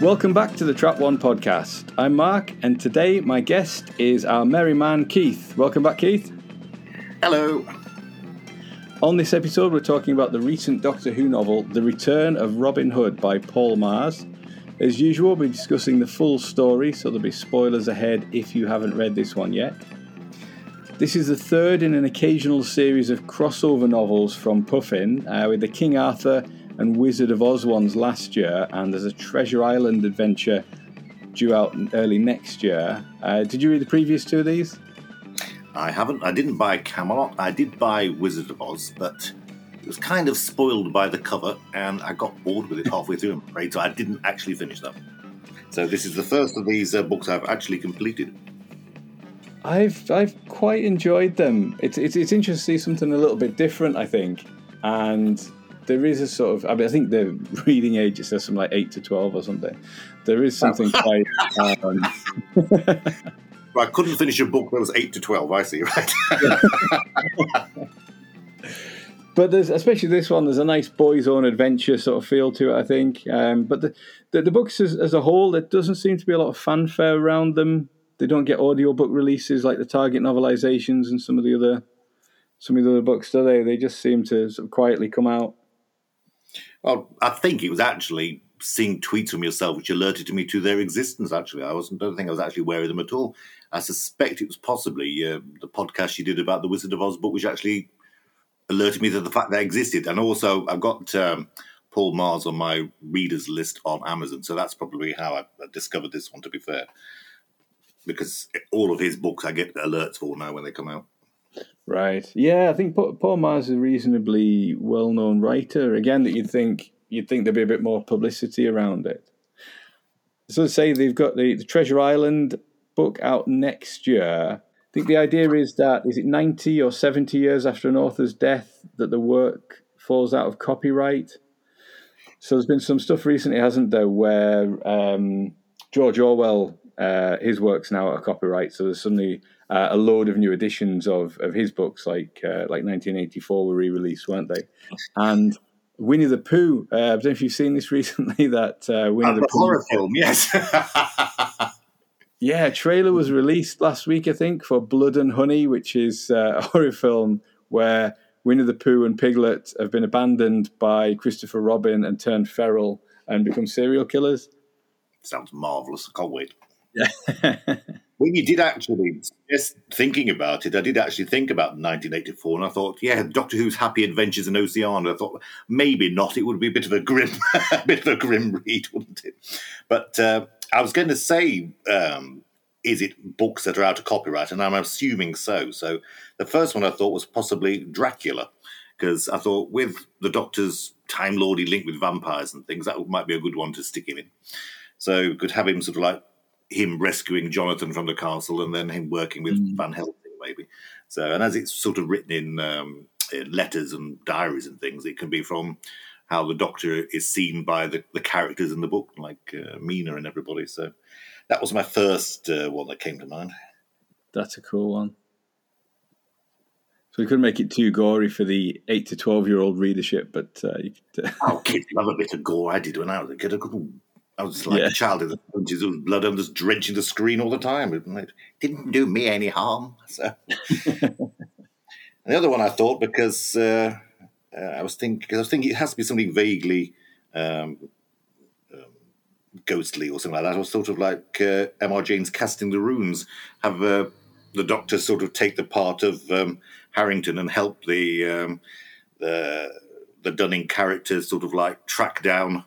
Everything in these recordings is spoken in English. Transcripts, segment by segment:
Welcome back to the Trap One podcast. I'm Mark, and today my guest is our merry man Keith. Welcome back, Keith. Hello. On this episode, we're talking about the recent Doctor Who novel, The Return of Robin Hood by Paul Magrs. As usual, we'll be discussing the full story, so there'll be spoilers ahead if you haven't read this one yet. This is the third in an occasional series of crossover novels from Puffin, uh, with the King Arthur and Wizard of Oz ones last year, and there's a Treasure Island adventure due out early next year. Uh, did you read the previous two of these? I haven't. I didn't buy Camelot. I did buy Wizard of Oz, but it was kind of spoiled by the cover, and I got bored with it halfway through. I'm afraid, so I didn't actually finish them. So this is the first of these uh, books I've actually completed. I've I've quite enjoyed them. It's, it's it's interesting to see something a little bit different. I think, and there is a sort of. I mean, I think the reading age it says something like eight to twelve or something. There is something quite. Um, I couldn't finish a book that was eight to twelve. I see, right? but there's especially this one. There's a nice boys' own adventure sort of feel to it. I think. Um, but the, the, the books as, as a whole, there doesn't seem to be a lot of fanfare around them. They don't get audiobook releases like the Target novelizations and some of the other some of the other books, do they? They just seem to sort of quietly come out. Well, I think it was actually seeing tweets from yourself which alerted me to their existence. Actually, I wasn't. Don't think I was actually aware of them at all. I suspect it was possibly uh, the podcast you did about the Wizard of Oz book, which actually alerted me to the fact they existed. And also, I've got um, Paul Magrs on my readers list on Amazon, so that's probably how I discovered this one. To be fair, because all of his books I get alerts for now when they come out. Right. Yeah, I think Paul Magrs is a reasonably well-known writer. Again, that you'd think you'd think there'd be a bit more publicity around it. So say they've got the, the Treasure Island book out next year. I think the idea is that is it ninety or seventy years after an author's death that the work falls out of copyright. So there's been some stuff recently, hasn't there, where um, George Orwell, uh, his work's now out of copyright. So there's suddenly uh, a load of new editions of, of his books, like uh, like 1984 were re-released, weren't they? And Winnie the Pooh. Uh, I don't know if you've seen this recently. That uh, Winnie the, the Pooh horror film, yes. yeah, trailer was released last week, I think, for Blood and Honey, which is uh, a horror film where Winnie the Pooh and Piglet have been abandoned by Christopher Robin and turned feral and become serial killers. Sounds marvelous. I can't wait. Yeah. when you did actually, just thinking about it, I did actually think about 1984, and I thought, yeah, Doctor Who's Happy Adventures in Oceania. I thought maybe not. It would be a bit of a grim, a bit of a grim read, wouldn't it? But uh, I was going to say, um, is it books that are out of copyright? And I'm assuming so. So the first one I thought was possibly Dracula, because I thought with the Doctor's Time Lordy link with vampires and things, that might be a good one to stick him in. So could have him sort of like him rescuing Jonathan from the castle and then him working with mm. Van Helsing, maybe. So, and as it's sort of written in, um, in, letters and diaries and things, it can be from how the Doctor is seen by the, the characters in the book, like uh, Mina and everybody. So, that was my first uh, one that came to mind. That's a cool one. So we couldn't make it too gory for the eight to twelve year old readership, but uh, you could, uh... oh, kids love a bit of gore. I did when I was a kid. I was like yeah. a child in the seventies with blood. I'm just drenching the screen all the time. It didn't do me any harm. So, the other one I thought because uh, uh, I was thinking, I was thinking it has to be something vaguely um, um, ghostly or something like that. I was sort of like uh, M.R. James casting the runes. Have uh, the Doctor sort of take the part of um, Harrington and help the um, the the Dunning characters sort of like track down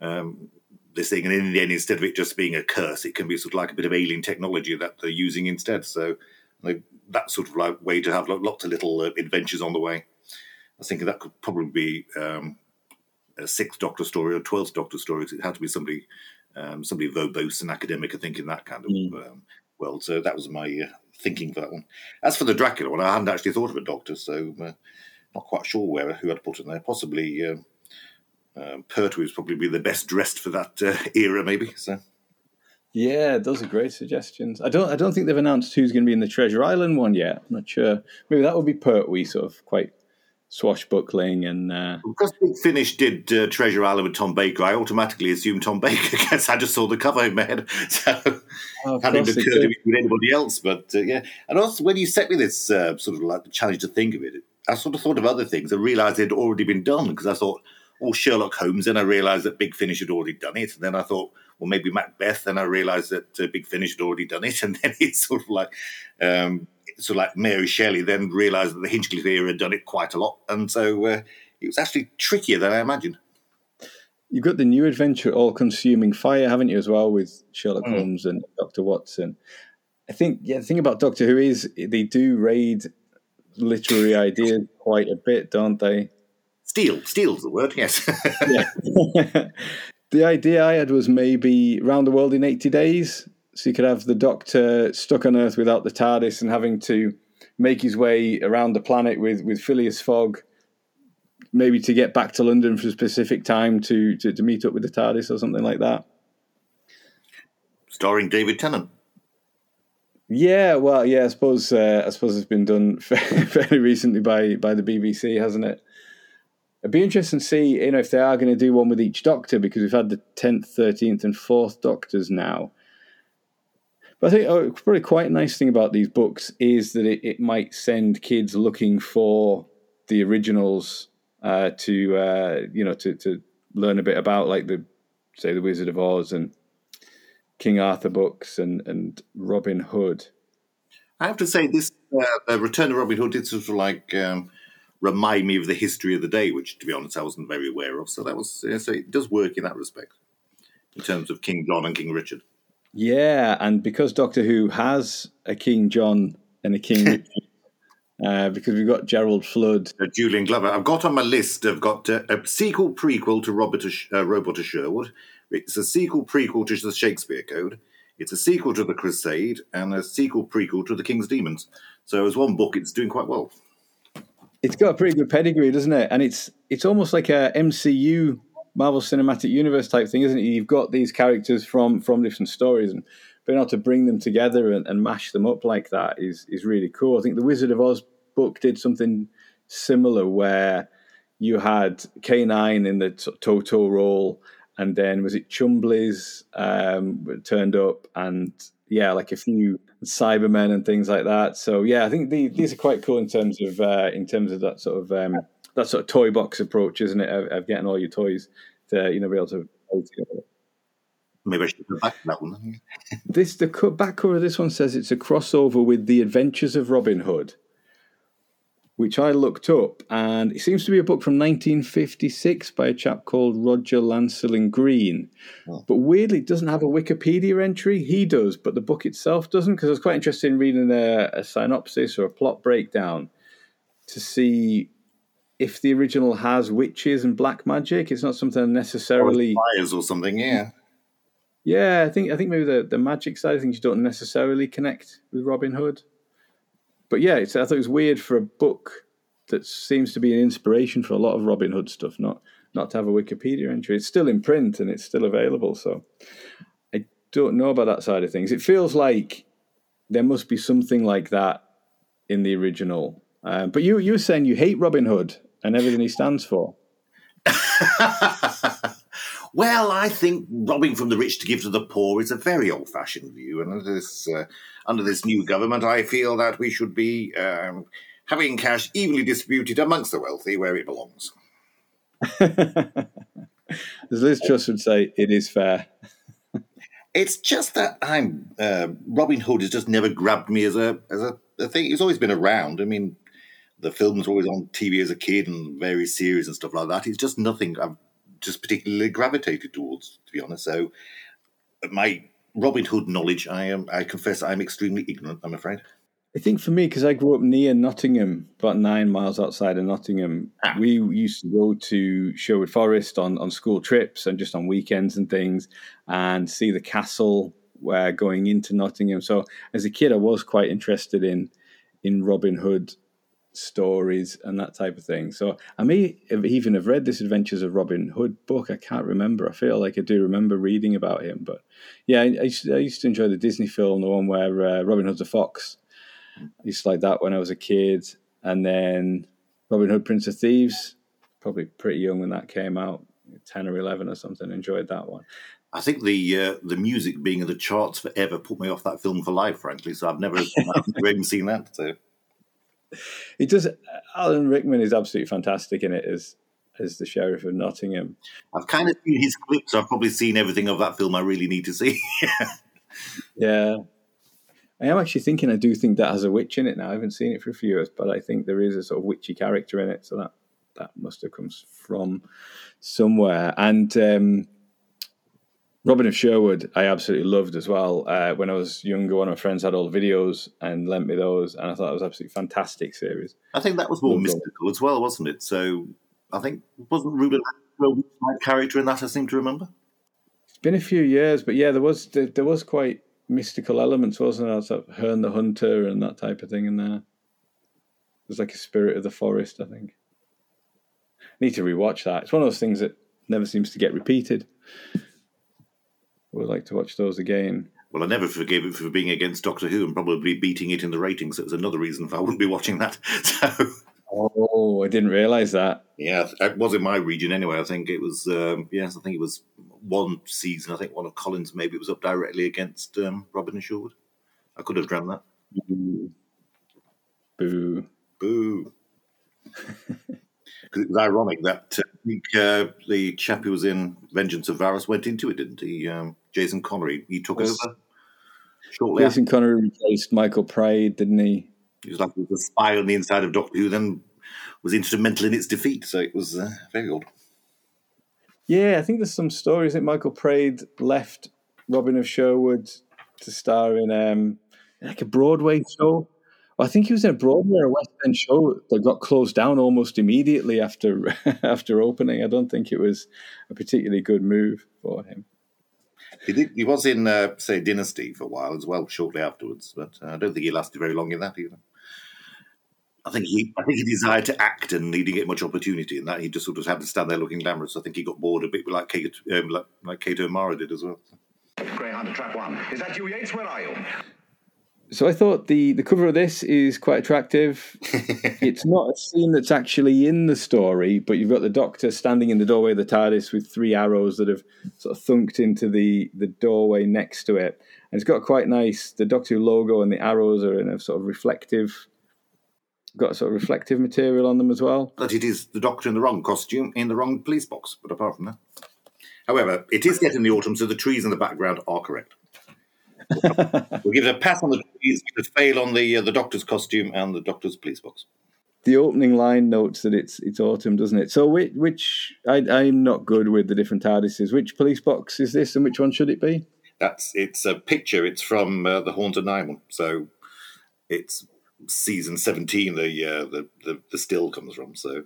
um, this thing, and in the end, instead of it just being a curse, it can be sort of like a bit of alien technology that they're using instead. So like, that sort of like way to have lots of little uh, adventures on the way. I think that could probably be um, a sixth Doctor story or twelfth Doctor story. It had to be somebody, um, somebody verbose and academic, I think, in that kind of mm. um, world. So that was my uh, thinking for that one. As for the Dracula one, I hadn't actually thought of a Doctor, so uh, not quite sure where who I'd put in there. Possibly uh, um, Pertwee probably be the best dressed for that uh, era, maybe. So. Yeah, those are great suggestions. I don't, I don't think they've announced who's going to be in the Treasure Island one yet. I'm not sure. Maybe that would be Pertwee, sort of quite swashbuckling and uh, because Big Finish did uh, Treasure Island with Tom Baker, I automatically assumed Tom Baker because I just saw the cover in my head, so oh, hadn't occurred to me with anybody else. But uh, yeah, and also when you set me this uh, sort of like challenge to think of it, I sort of thought of other things and realised they'd already been done because I thought, oh, Sherlock Holmes. Then I realised that Big Finish had already done it, and then I thought, well, maybe Macbeth. Then I realised that uh, Big Finish had already done it, and then it's sort of like. Um, so like Mary Shelley then realised that the Hinchcliffe era had done it quite a lot, and so uh, it was actually trickier than I imagined. You've got the new adventure, All Consuming Fire, haven't you, as well, with Sherlock mm. Holmes and Doctor Watson. I think yeah, the thing about Doctor Who is they do raid literary ideas quite a bit, don't they? Steal, steal's the word, yes. the idea I had was maybe round the world in eighty days so you could have the Doctor stuck on Earth without the TARDIS and having to make his way around the planet with, with Phileas Fogg, maybe to get back to London for a specific time to, to, to meet up with the TARDIS or something like that. Starring David Tennant. Yeah, well, yeah, I suppose uh, I suppose it's been done fairly recently by by the BBC, hasn't it? It'd be interesting to see, you know, if they are going to do one with each Doctor because we've had the tenth, thirteenth, and fourth Doctors now. But I think oh, probably quite a nice thing about these books is that it, it might send kids looking for the originals uh, to uh, you know to, to learn a bit about like the say the Wizard of Oz and King Arthur books and and Robin Hood. I have to say this uh, Return of Robin Hood did sort of like um, remind me of the history of the day, which to be honest I wasn't very aware of. So that was so it does work in that respect in terms of King John and King Richard. Yeah, and because Doctor Who has a King John and a King Richard, uh, because we've got Gerald Flood, uh, Julian Glover. I've got on my list. I've got uh, a sequel prequel to Robert uh, Robot of Sherwood. It's a sequel prequel to the Shakespeare Code. It's a sequel to the Crusade and a sequel prequel to the King's Demons. So as one book, it's doing quite well. It's got a pretty good pedigree, doesn't it? And it's it's almost like a MCU Marvel Cinematic Universe type thing, isn't it? You've got these characters from from different stories, and being able to bring them together and, and mash them up like that is is really cool. I think the Wizard of Oz book did something similar where you had K9 in the Toto role, and then was it Chumblies um, turned up, and yeah, like a few Cybermen and things like that. So yeah, I think the, these are quite cool in terms of uh, in terms of that sort of um, that sort of toy box approach, isn't it? Of, of getting all your toys to you know be able to play together. Maybe I should go back to that one. this the back cover of this one says it's a crossover with the Adventures of Robin Hood, which I looked up, and it seems to be a book from 1956 by a chap called Roger Lancelyn Green. Oh. But weirdly, it doesn't have a Wikipedia entry. He does, but the book itself doesn't. Because I was quite interested in reading a, a synopsis or a plot breakdown to see if the original has witches and black magic, it's not something necessarily or fires or something. Yeah, yeah. I think I think maybe the the magic side of things you don't necessarily connect with Robin Hood. But yeah, I thought it was weird for a book that seems to be an inspiration for a lot of Robin Hood stuff, not not to have a Wikipedia entry. It's still in print and it's still available. So I don't know about that side of things. It feels like there must be something like that in the original. Uh, but you you were saying you hate Robin Hood and everything he stands for? well, I think robbing from the rich to give to the poor is a very old-fashioned view, and under this uh, under this new government, I feel that we should be um, having cash evenly distributed amongst the wealthy where it belongs. As Liz Truss would say, it is fair. it's just that I'm uh, Robin Hood has just never grabbed me as a as a, a thing. He's always been around. I mean, the films were always on TV as a kid and various series and stuff like that. It's just nothing I've just particularly gravitated towards, to be honest. So my Robin Hood knowledge, I am, I confess, I'm extremely ignorant. I'm afraid. I think for me, because I grew up near Nottingham, about nine miles outside of Nottingham, ah. we used to go to Sherwood Forest on, on school trips and just on weekends and things, and see the castle where going into Nottingham. So as a kid, I was quite interested in in Robin Hood stories and that type of thing. So I may even have read this Adventures of Robin Hood book. I can't remember. I feel like I do remember reading about him, but yeah, I, used, to, I used, to, enjoy the Disney film, the one where uh, Robin Hood's a fox. I used to like that when I was a kid, and then Robin Hood, Prince of Thieves. Probably pretty young when that came out, ten or eleven or something. Enjoyed that one. I think the uh, the music being in the charts forever put me off that film for life, frankly. So I've never, I've never even seen that. So he does. Alan Rickman is absolutely fantastic in it as as the sheriff of Nottingham. I've kind of seen his clips. I've probably seen everything of that film I really need to see. yeah. I am actually thinking. I do think that has a witch in it now. I haven't seen it for a few years, but I think there is a sort of witchy character in it. So that that must have come from somewhere. And um, Robin of Sherwood, I absolutely loved as well. Uh, when I was younger, one of my friends had all the videos and lent me those, and I thought it was absolutely fantastic series. I think that was more mystical as well, wasn't it? So I think wasn't Ruben a character in that? I seem to remember. It's been a few years, but yeah, there was there, there was quite mystical elements, wasn't there? Sort of Herne the Hunter and that type of thing in there. It was like a spirit of the forest, I think. I need to rewatch that. It's one of those things that never seems to get repeated. Would like to watch those again. Well, I never forgave it for being against Doctor Who and probably beating it in the ratings. It was another reason I wouldn't be watching that. So. Oh, I didn't realise that. Yeah, it was in my region anyway. I think it was. Um, yes, I think it was one season. I think one of Collins maybe was up directly against um, Robin and Sherwood. I could have drowned that. Boo. Boo. Boo. Because it was ironic that uh, uh, the chap who was in Vengeance of Varos went into it, didn't he? Um, Jason Connery. He took yes. over shortly. Jason after. Connery replaced Michael Praed, didn't he? He was like the spy on the inside of Doctor Who, then was instrumental in its defeat. So it was uh, very odd. Yeah, I think there's some stories that Michael Praed left Robin of Sherwood to star in um, like a Broadway show. I think he was in a Broadway or a West End show that got closed down almost immediately after after opening. I don't think it was a particularly good move for him. He, did, he was in, uh, say, Dynasty for a while as well, shortly afterwards, but uh, I don't think he lasted very long in that either. I think he, I think he desired to act, and he didn't get much opportunity in that. He just sort of had to stand there looking glamorous. I think he got bored a bit, like Kate, um, like, like O'Mara did as well. Greyhound trap one. Is that you, Yates? Where are you? So I thought the the cover of this is quite attractive. it's not a scene that's actually in the story, but you've got the Doctor standing in the doorway of the TARDIS with three arrows that have sort of thunked into the the doorway next to it, and it's got quite nice. The Doctor logo and the arrows are in a sort of reflective got a sort of reflective material on them as well. But it is the Doctor in the wrong costume in the wrong police box, but apart from that. However, it is getting the autumn, so the trees in the background are correct. We'll give it a pass on the trees, a fail on the uh, the Doctor's costume and the Doctor's police box. The opening line notes that it's it's autumn, doesn't it? So which, which I, I'm not good with the different TARDISes. Which police box is this, and which one should it be? That's it's a picture. It's from uh, the Horns of Nimon, so it's season seventeen. The, uh, the the the still comes from. So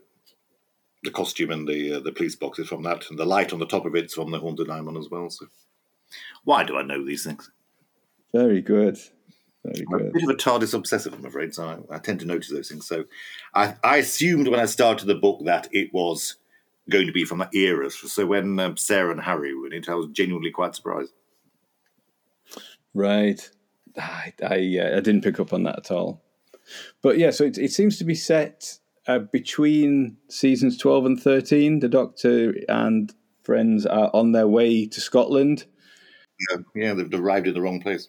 the costume and the uh, the police box is from that, and the light on the top of it's from the Horns of Nimon as well. So why do I know these things? Very good. Very good. I'm a bit of a TARDIS obsessive, I'm afraid, so I, I, tend to notice those things. So I, I, assumed when I started the book that it was going to be from that era. So when um, Sarah and Harry were in it, I was genuinely quite surprised. Right. I, I, uh, I didn't pick up on that at all. But yeah, so it, it seems to be set uh, between seasons 12 and 13. The Doctor and friends are on their way to Scotland. Yeah, yeah they've arrived in the wrong place.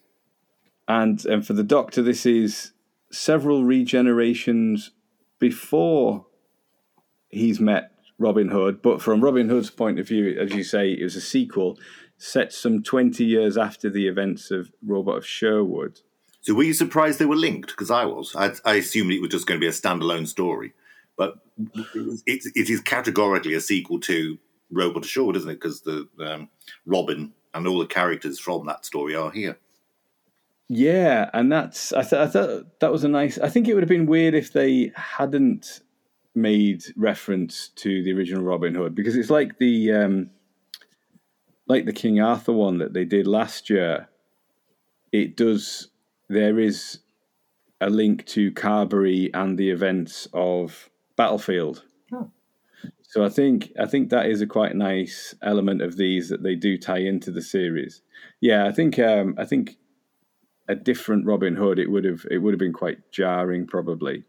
And, and for the Doctor, this is several regenerations before he's met Robin Hood. But from Robin Hood's point of view, as you say, it was a sequel set some 20 years after the events of Robot of Sherwood. So were you surprised they were linked? Because I was. I, I, assumed it was just going to be a standalone story. But it, it is categorically a sequel to Robot of Sherwood, isn't it? Because the um, Robin and all the characters from that story are here. Yeah, and that's I, th- I thought that was a nice. I think it would have been weird if they hadn't made reference to the original Robin Hood because it's like the um, like the King Arthur one that they did last year. It does. There is a link to Carbury and the events of Battlefield. Oh. So I think I think that is a quite nice element of these that they do tie into the series. Yeah, I think um, I think a different Robin Hood it would have it would have been quite jarring probably.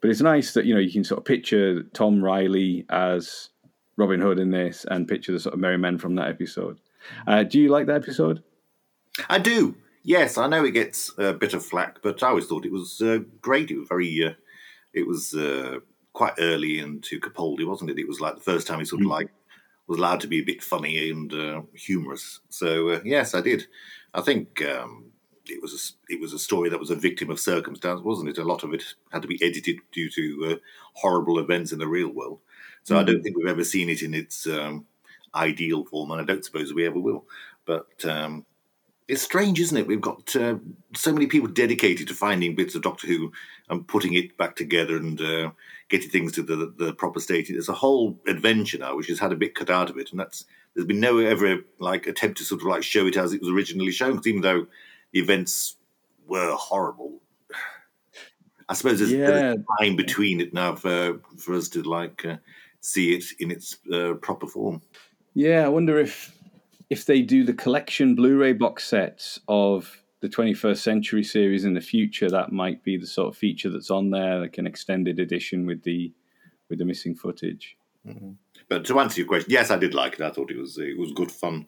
But it's nice that you know you can sort of picture Tom Riley as Robin Hood in this, and picture the sort of merry men from that episode. Uh, do you like that episode? I do. Yes, I know it gets a bit of flack, but I always thought it was uh, great. It was very, uh, it was uh, quite early into Capaldi, wasn't it? It was like the first time he sort of like was allowed to be a bit funny and uh, humorous. So uh, yes, I did. I think um, it was a, it was a story that was a victim of circumstance, wasn't it? A lot of it had to be edited due to uh, horrible events in the real world. So I don't think we've ever seen it in its um, ideal form, and I don't suppose we ever will. But um, it's strange, isn't it? We've got uh, so many people dedicated to finding bits of Doctor Who and putting it back together and uh, getting things to the, the proper state. It's a whole adventure now, which has had a bit cut out of it, and that's there's been no ever like attempt to sort of like show it as it was originally shown. Because even though the events were horrible, I suppose there's, Yeah. there's time between it now for for us to like uh, see it in its uh, proper form. Yeah, I wonder if if they do the collection Blu-ray box sets of the 21st Century series in the future, that might be the sort of feature that's on there, like an extended edition with the with the missing footage. But to answer your question, yes, I did like it. I thought it was it was good fun.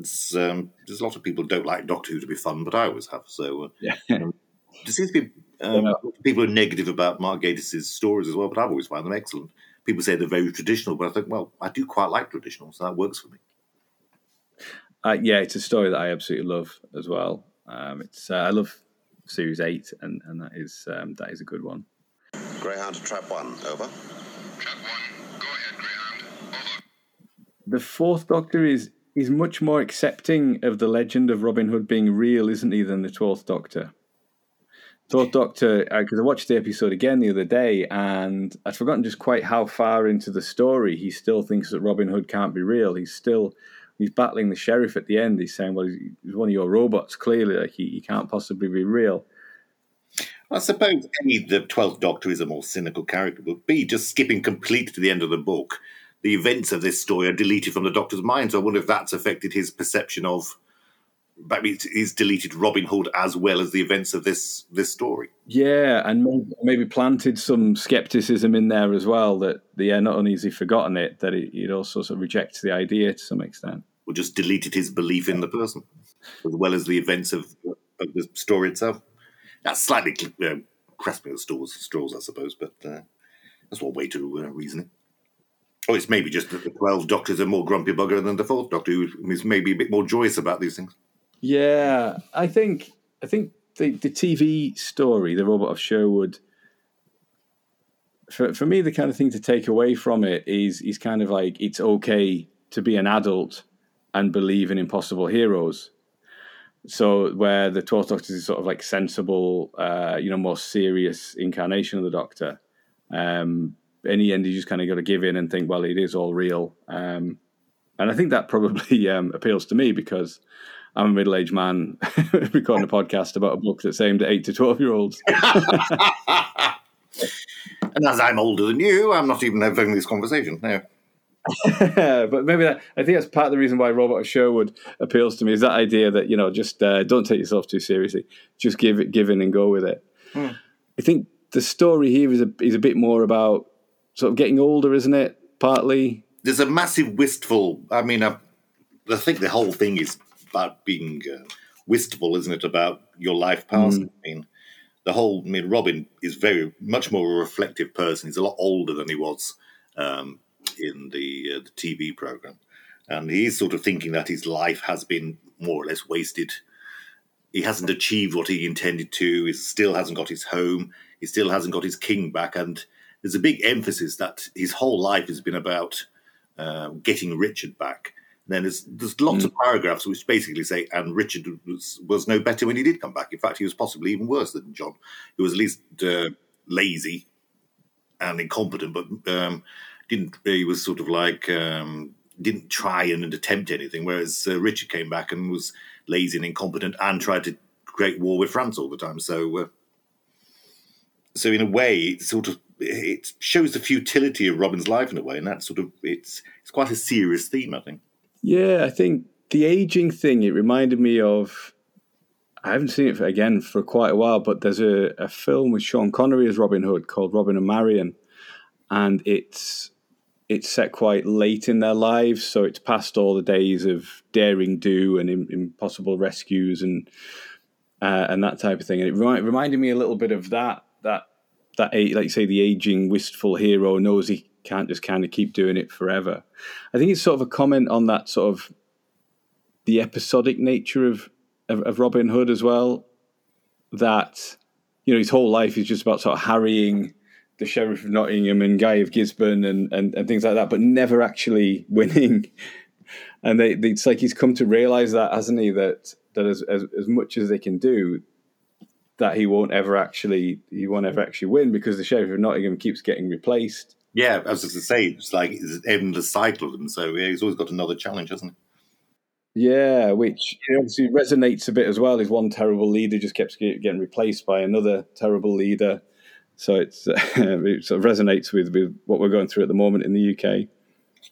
It's, um, there's a lot of people who don't like Doctor Who to be fun, but I always have. So uh, Yeah. there seems to be um, Yeah. people are negative about Mark Gatiss' stories as well, but I've always found them excellent. People say they're very traditional, but I think, well, I do quite like traditional, so that works for me. Uh, yeah, it's a story that I absolutely love as well. Um, it's uh, I love Series Eight, and, and that is um, that is a good one. Greyhound to trap one, over. Trap one. Go ahead, Greyhound. Over. The Fourth Doctor is is much more accepting of the legend of Robin Hood being real, isn't he, than the Twelfth Doctor? Twelfth Doctor, uh, because I watched the episode again the other day, and I'd forgotten just quite how far into the story he still thinks that Robin Hood can't be real. He's still he's battling the sheriff at the end. He's saying, "Well, he's he's one of your robots. Clearly, like he, he can't possibly be real." I suppose A, the Twelfth Doctor is a more cynical character, but B, just skipping completely to the end of the book, the events of this story are deleted from the Doctor's mind. So I wonder if that's affected his perception of. Maybe he's deleted Robin Hood as well as the events of this this story. Yeah, and maybe, planted some skepticism in there as well. That yeah, not only has he forgotten it, that it, it also sort of rejects the idea to some extent. or just deleted his belief in the person, as well as the events of, of the story itself. That's slightly grasping at straws, straws, I suppose, but uh, that's one way to uh, reason it. Or it's maybe just that the 12 doctors are more grumpy bugger than the fourth doctor, who is maybe a bit more joyous about these things. Yeah, I think I think the the TV story, the Robot of Sherwood. For for me, the kind of thing to take away from it is is kind of like it's okay to be an adult and believe in impossible heroes. So where the Twelfth Doctor is sort of like sensible, uh, you know, more serious incarnation of the Doctor. Um, in the end, you just kind of got to give in and think, well, it is all real. Um, and I think that probably um, appeals to me because I'm a middle aged man recording a podcast about a book that's aimed at eight to 12 year olds. And as I'm older than you, I'm not even having this conversation. No. but maybe that, I think that's part of the reason why Robert Sherwood appeals to me is that idea that, you know, just uh, don't take yourself too seriously. Just give it, give in and go with it. I think the story here is a, is a bit more about sort of getting older, isn't it? Partly. There's a massive wistful. I mean, I, I think the whole thing is about being uh, wistful, isn't it? About your life past. I mean, the whole. I mean, Robin is very much more a reflective person. He's a lot older than he was um, in the uh, the TV program, and he's sort of thinking that his life has been more or less wasted. He hasn't achieved what he intended to. He still hasn't got his home. He still hasn't got his king back, and there's a big emphasis that his whole life has been about um, getting Richard back. And then there's there's lots of paragraphs which basically say, and Richard was, was no better when he did come back. In fact, he was possibly even worse than John. He was at least uh, lazy and incompetent, but um, didn't. He was sort of like um, didn't try and attempt anything. Whereas uh, Richard came back and was lazy and incompetent and tried to create war with France all the time. So, uh, so in a way, it sort of it shows the futility of Robin's life in a way, and that's sort of it's it's quite a serious theme, I think. Yeah, I think the aging thing, it reminded me of I haven't seen it for, again for quite a while, but there's a, a film with Sean Connery as Robin Hood called Robin and Marian, and it's it's set quite late in their lives, so it's past all the days of daring do and im- impossible rescues and uh, and that type of thing. And it remi- reminded me a little bit of that that like you say the aging wistful hero knows he can't just kind of keep doing it forever. I think it's sort of a comment on that sort of the episodic nature of of, of Robin Hood as well. That you know his whole life is just about sort of harrying the Sheriff of Nottingham and Guy of Gisborne and, and, and things like that, but never actually winning. And they, they, it's like he's come to realize that, hasn't he? That that as, as as much as they can do, that he won't ever actually he won't ever actually win because the Sheriff of Nottingham keeps getting replaced. Yeah, I was just to say, it's like it's an endless cycle of them. So he's always got another challenge, hasn't he? Yeah, which obviously resonates a bit as well. Is one terrible leader just keeps getting replaced by another terrible leader, so it's it sort of resonates with with what we're going through at the moment in the UK.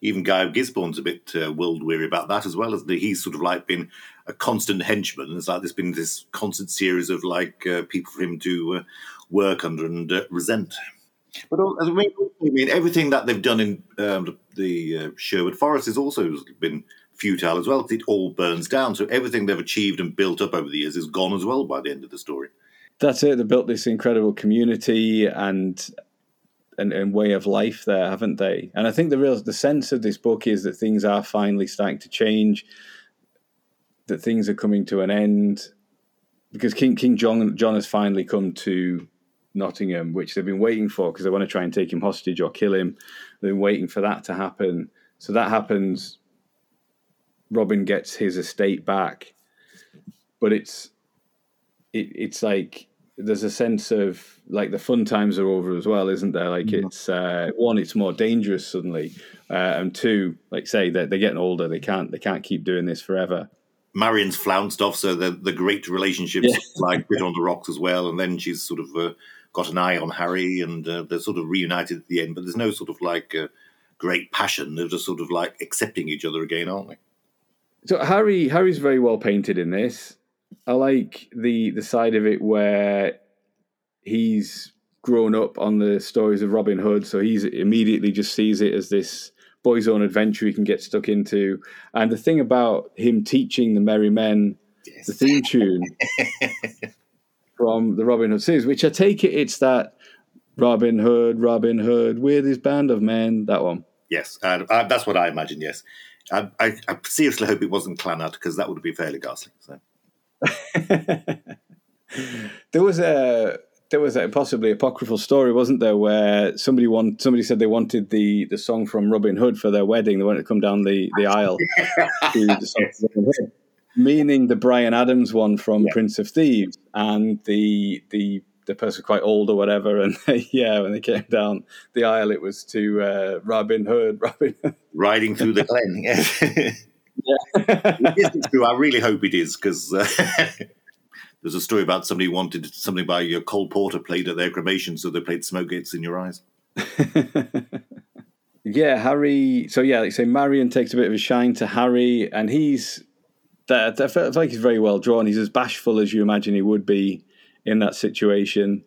Even Guy Gisborne's a bit uh, world weary about that as well, isn't he? He's sort of like been a constant henchman. It's like there's been this constant series of like uh, people for him to uh, work under and uh, resent. But I mean, I mean, everything that they've done in um, the uh, Sherwood Forest has also been futile as well. It all burns down. So everything they've achieved and built up over the years is gone as well by the end of the story. That's it. They built this incredible community and and, and way of life there, haven't they? And I think the real the sense of this book is that things are finally starting to change, that things are coming to an end, because King King John John has finally come to Nottingham, which they've been waiting for because they want to try and take him hostage or kill him. They've been waiting for that to happen. So that happens. Robin gets his estate back, but it's it, it's like there's a sense of like the fun times are over as well, isn't there? Like mm-hmm. it's uh, one, it's more dangerous suddenly, uh, and two, like say that they're getting older, they can't they can't keep doing this forever. Marian's flounced off, so the the great relationships yeah. like bit on the rocks as well, and then she's sort of uh, got an eye on Harry, and uh, they're sort of reunited at the end. But there's no sort of like uh, great passion; they're just sort of like accepting each other again, aren't they? So Harry Harry's very well painted in this. I like the the side of it where he's grown up on the stories of Robin Hood, so he's immediately just sees it as this boy's own adventure he can get stuck into. And the thing about him teaching the Merry Men yes. the theme tune from the Robin Hood series, which I take it it's that Robin Hood, Robin Hood with his band of men, that one. Yes, uh, uh, that's what I imagine. Yes, I, I, I seriously hope it wasn't Clannad because that would be fairly ghastly. So. there was a there was a possibly apocryphal story, wasn't there, where somebody want somebody said they wanted the the song from Robin Hood for their wedding. They wanted to come down the the aisle, the meaning the Bryan Adams one from yeah. Prince of Thieves, and the the the person quite old or whatever, and they, yeah, when they came down the aisle, it was to uh, Robin Hood, Robin Hood. riding through the glen. yeah, it is true. I really hope it is because. Uh, there's a story about somebody wanted something by your Cole Porter played at their cremation, so they played "Smoke Gets in Your Eyes." yeah, Harry. So yeah, like say, Marian takes a bit of a shine to Harry, and he's that. I feel like he's very well drawn. He's as bashful as you imagine he would be in that situation,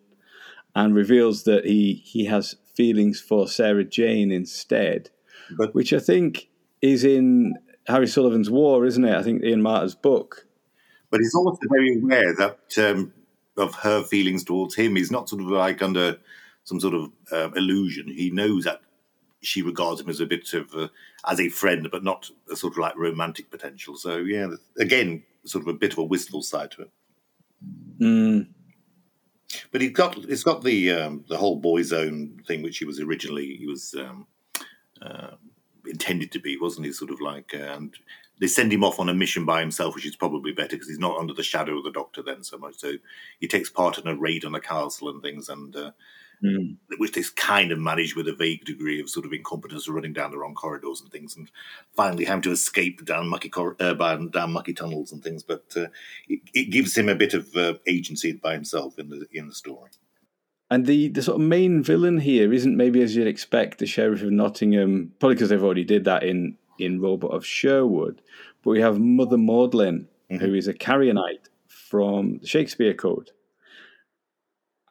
and reveals that he he has feelings for Sarah Jane instead, but, which I think is in Harry Sullivan's War, isn't it? I think Ian Marter's book but he's also very aware that um, of her feelings towards him. He's not sort of like under some sort of uh, illusion. He knows that she regards him as a bit of a, as a friend, but not a sort of like romantic potential. So yeah, again, sort of a bit of a wistful side to it. Mm. But he's got it's got the um, the whole boys' own thing, which he was originally he was um, uh, intended to be, wasn't he? Sort of like, uh, and they send him off on a mission by himself, which is probably better because he's not under the shadow of the Doctor then so much. So he takes part in a raid on the castle and things, and uh, mm. which they kind of manage with a vague degree of sort of incompetence, running down the wrong corridors and things, and finally having to escape down mucky cor- uh, down mucky tunnels and things. But uh, it, it, gives him a bit of uh, agency by himself in the in the story. And the, the sort of main villain here isn't maybe as you'd expect the sheriff of Nottingham, probably because they've already did that in in Robot of Sherwood. But we have Mother Maudlin, mm-hmm. who is a Carrionite from the Shakespeare Code.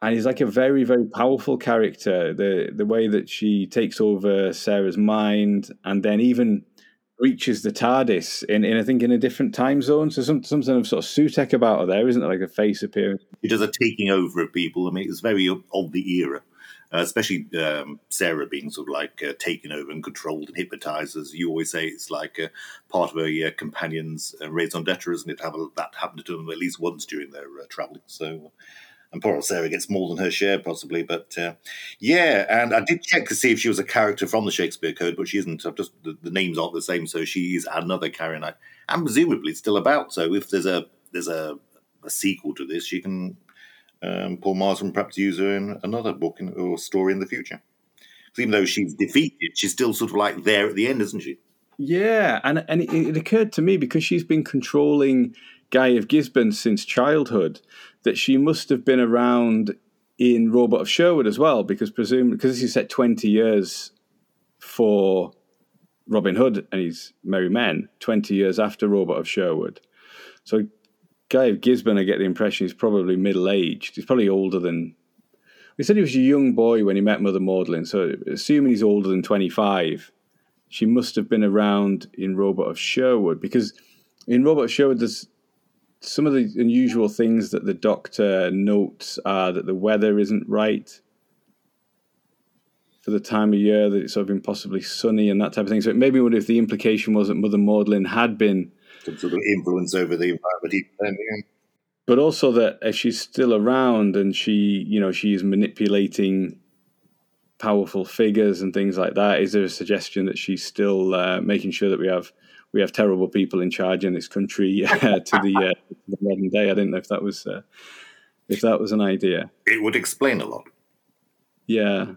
And he's like a very, very powerful character. The the way that she takes over Sarah's mind and then even reaches the TARDIS in, in I think in a different time zone. So some something of sort of Sutekh about her there, isn't it? Like a face appearance. He does a taking over of people. I mean, it's very of the era, uh, especially um, Sarah being sort of like uh, taken over and controlled and hypnotized. As you always say, it's like a part of a uh, companion's uh, raison d'etre, isn't it? Have a, that happened to them at least once during their uh, traveling. So and poor old Sarah gets more than her share, possibly. But uh, yeah, and I did check to see if she was a character from the Shakespeare Code, but she isn't. I've just the, the names aren't the same, so she is another Carrie and presumably still about. So if there's a there's a, a sequel to this, she can um, Paul Marsden perhaps use her in another book in, or story in the future. Because even though she's defeated, she's still sort of like there at the end, isn't she? Yeah, and and it, it occurred to me because she's been controlling Guy of Gisborne since childhood that she must have been around in Robot of Sherwood as well, because presumably because this is set twenty years for Robin Hood and his Merry Men, twenty years after Robot of Sherwood. So Guy of Gisborne, I get the impression he's probably middle aged. He's probably older than. We said he was a young boy when he met Mother Maudlin, so assuming he's older than twenty five, she must have been around in Robot of Sherwood because in Robot of Sherwood there's some of the unusual things that the doctor notes are that the weather isn't right for the time of year, that it's sort of impossibly sunny and that type of thing. So it made me wonder if the implication was that Mother Maudlin had been some sort of influence over the environment. But also that if she's still around and she, you know, she's manipulating powerful figures and things like that, is there a suggestion that she's still uh, making sure that we have we have terrible people in charge in this country uh, to the, uh, the, modern day. I didn't know if that was uh, if that was an idea. It would explain a lot. Yeah,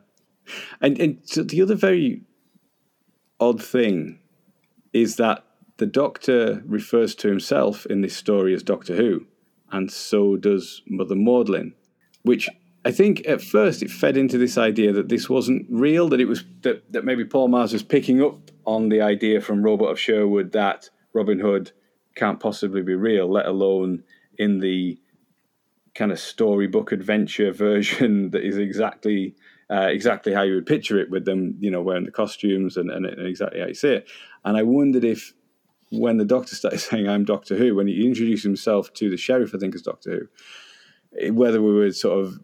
and and so the other very odd thing is that the Doctor refers to himself in this story as Doctor Who, and so does Mother Maudlin, which I think at first it fed into this idea that this wasn't real, that it was that, that maybe Paul Magrs was picking up on the idea from Robot of Sherwood that Robin Hood can't possibly be real, let alone in the kind of storybook adventure version that is exactly uh, exactly how you would picture it with them, you know, wearing the costumes and, and, and, exactly how you see it. And I wondered if when the Doctor started saying "I'm Doctor Who," when he introduced himself to the sheriff, I think as Doctor Who, whether we were sort of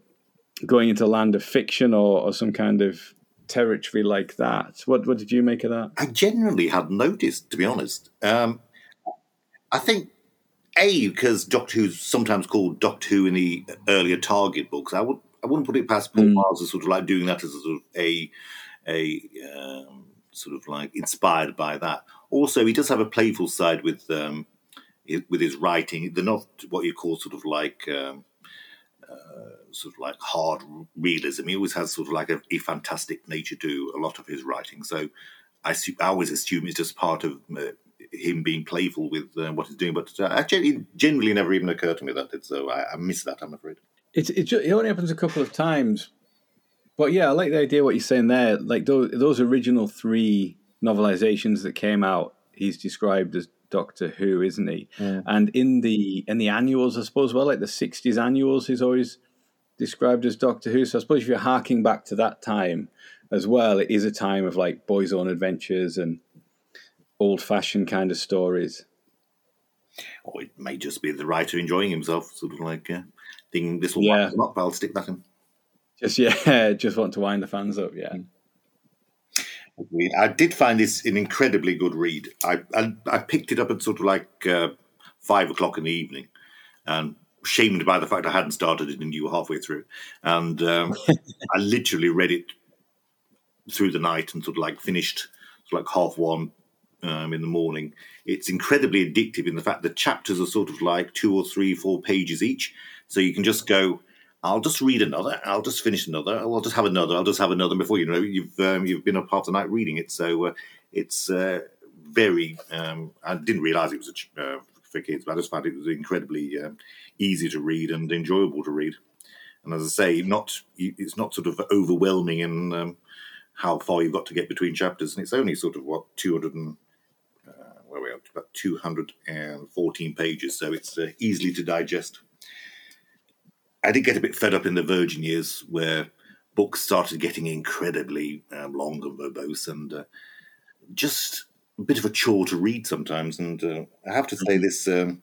going into land of fiction or, or some kind of territory like that. What what did you make of that? I generally hadn't noticed, to be honest. Um, I think a because Doctor Who's sometimes called Doctor Who in the earlier Target books. I would I wouldn't put it past Paul mm. Miles as sort of like doing that as a sort of a a um, sort of like inspired by that. Also, he does have a playful side with um, with his writing. They're not what you call sort of like um, uh, sort of like hard realism. He always has sort of like a, a fantastic nature to a lot of his writing. So I, I always assume it's just part of uh, him being playful with uh, what he's doing. But uh, actually, it generally never even occurred to me that did. So I, I miss that. I'm afraid. It, it, it only happens a couple of times. But yeah, I like the idea what you're saying there. Like those, those original three novelizations that came out, he's described as Doctor Who, isn't he? Yeah. And in the in the annuals, I suppose, well, like the '60s annuals, he's always described as Doctor Who. So I suppose if you're harking back to that time as well, it is a time of like boys' own adventures and old-fashioned kind of stories. Or it may just be the writer enjoying himself, sort of like uh, thinking this will yeah. wind up. I'll stick that in. Just yeah, just want to wind the fans up. Yeah. I did find this an incredibly good read. I I, I picked it up at sort of like uh, five o'clock in the evening, and shamed by the fact I hadn't started it and you were halfway through. And um, I literally read it through the night and sort of like finished sort of like half one um, in the morning. It's incredibly addictive in the fact the chapters are sort of like two or three, four pages each. So you can just go I'll just read another. I'll just finish another. I'll just have another. I'll just have another. Before you know, you've um, you've been up half the night reading it. So uh, it's uh, very. Um, I didn't realise it was a, uh, for kids, but I just found it was incredibly um, easy to read and enjoyable to read. And as I say, not it's not sort of overwhelming in um, how far you've got to get between chapters, and it's only sort of what two hundred and uh, where we about two hundred and fourteen pages, so it's uh, easily to digest. I did get a bit fed up in the Virgin years where books started getting incredibly um, long and verbose and uh, just a bit of a chore to read sometimes. And uh, I have to say, this um,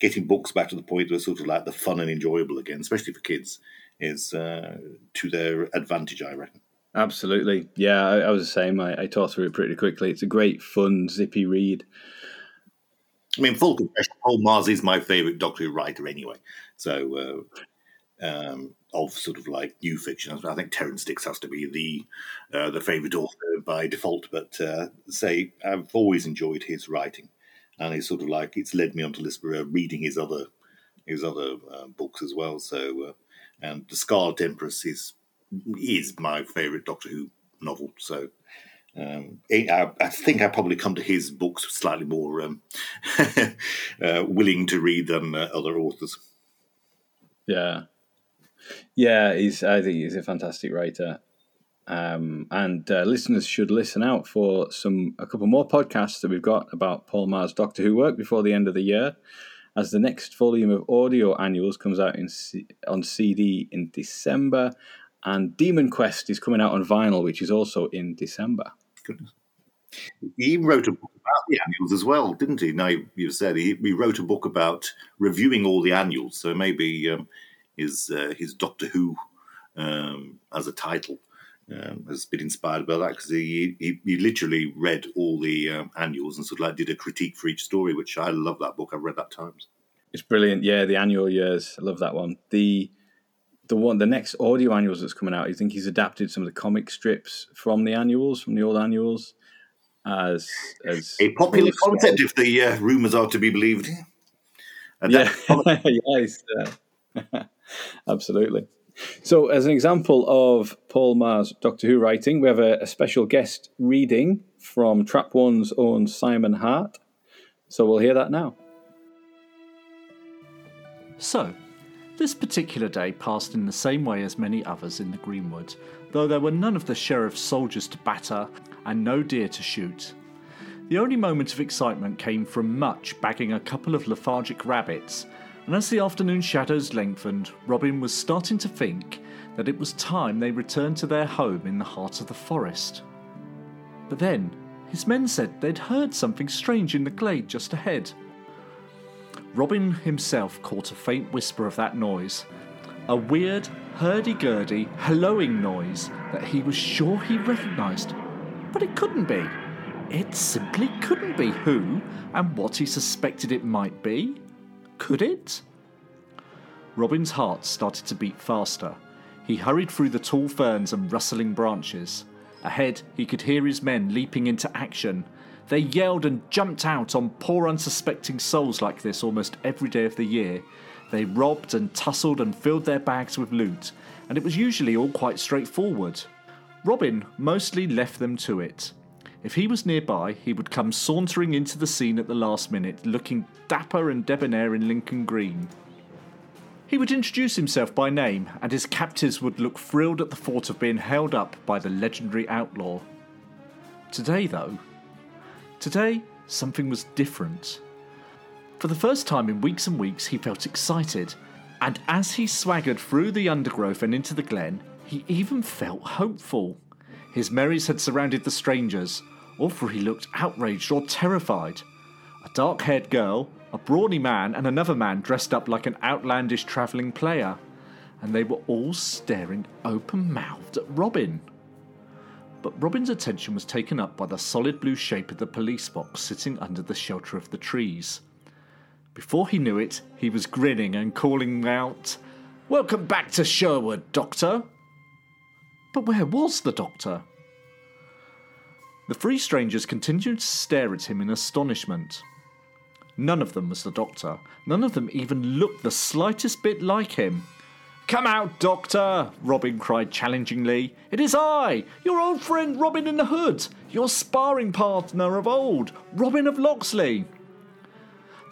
getting books back to the point where sort of like the fun and enjoyable again, especially for kids, is uh, to their advantage, I reckon. Absolutely. Yeah, I, I was the same. I, I tore through it pretty quickly. It's a great, fun, zippy read. I mean, full confession, Paul Magrs is my favourite Doctor Who writer anyway. So, uh, um, of sort of like new fiction, I think Terrance Dicks has to be the uh, the favourite author by default. But uh, say, I've always enjoyed his writing, and it's sort of like it's led me onto uh, reading his other his other uh, books as well. So, uh, and the Scarlet Empress is is my favourite Doctor Who novel. So, um, I, I, think I probably come to his books slightly more um, willing to read than other authors. Yeah, yeah, he's. I think he's a fantastic writer, um, and uh, listeners should listen out for some a couple more podcasts that we've got about Paul Magrs Doctor Who work before the end of the year, as the next volume of audio annuals comes out in C- on CD in December, and Demon Quest is coming out on vinyl, which is also in December. Goodness. He wrote a book about the annuals as well, didn't he? Now you said he, he wrote a book about reviewing all the annuals, so maybe um, his uh, his Doctor Who um, as a title um, has been inspired by that because he, he, he literally read all the um, annuals and sort of like did a critique for each story, which I love that book. I've read that times. It's brilliant. Yeah, the annual years. I love that one. The the one the next audio annuals that's coming out, I think he's adapted some of the comic strips from the annuals, from the old annuals, as as a popular concept if the uh, rumours are to be believed. Yeah, yes, uh, absolutely. So, as an example of Paul Magrs Doctor Who writing, we have a, a special guest reading from Trap One's own Simon Hart. So, we'll hear that now. So, this particular day passed in the same way as many others in the Greenwood, though there were none of the sheriff's soldiers to batter and no deer to shoot. The only moment of excitement came from Much bagging a couple of lethargic rabbits, and as the afternoon shadows lengthened, Robin was starting to think that it was time they returned to their home in the heart of the forest. But then, his men said they'd heard something strange in the glade just ahead. Robin himself caught a faint whisper of that noise, a weird, hurdy-gurdy, helloing noise that he was sure he recognised. But it couldn't be. It simply couldn't be who and what he suspected it might be. Could it? Robin's heart started to beat faster. He hurried through the tall ferns and rustling branches. Ahead, he could hear his men leaping into action, they yelled and jumped out on poor unsuspecting souls like this almost every day of the year. They robbed and tussled and filled their bags with loot, and it was usually all quite straightforward. Robin mostly left them to it. If he was nearby, he would come sauntering into the scene at the last minute, looking dapper and debonair in Lincoln Green. He would introduce himself by name, and his captives would look thrilled at the thought of being held up by the legendary outlaw. Today, though, Today, something was different. For the first time in weeks and weeks, he felt excited, and as he swaggered through the undergrowth and into the glen, he even felt hopeful. His merries had surrounded the strangers, all for he looked outraged or terrified. A dark haired girl, a brawny man, and another man dressed up like an outlandish travelling player, and they were all staring open mouthed at Robin but Robin's attention was taken up by the solid blue shape of the police box sitting under the shelter of the trees. Before he knew it, he was grinning and calling out, Welcome back to Sherwood, Doctor! But where was the Doctor? The three strangers continued to stare at him in astonishment. None of them was the Doctor. None of them even looked the slightest bit like him. Come out, Doctor! Robin cried challengingly. It is I, your old friend Robin in the Hood, your sparring partner of old, Robin of Locksley.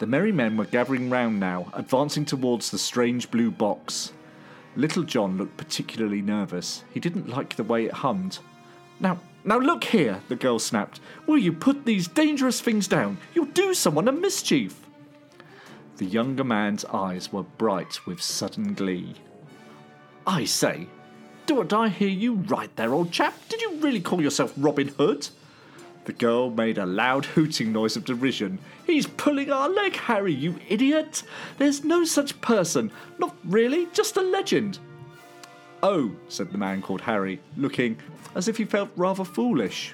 The merry men were gathering round now, advancing towards the strange blue box. Little John looked particularly nervous. He didn't like the way it hummed. Now, now look here, the girl snapped. Will you put these dangerous things down? You'll do someone a mischief. The younger man's eyes were bright with sudden glee. I say, do I hear you right there, old chap? Did you really call yourself Robin Hood? The girl made a loud hooting noise of derision. He's pulling our leg, Harry, you idiot! There's no such person. Not really, just a legend. Oh, said the man called Harry, looking as if he felt rather foolish.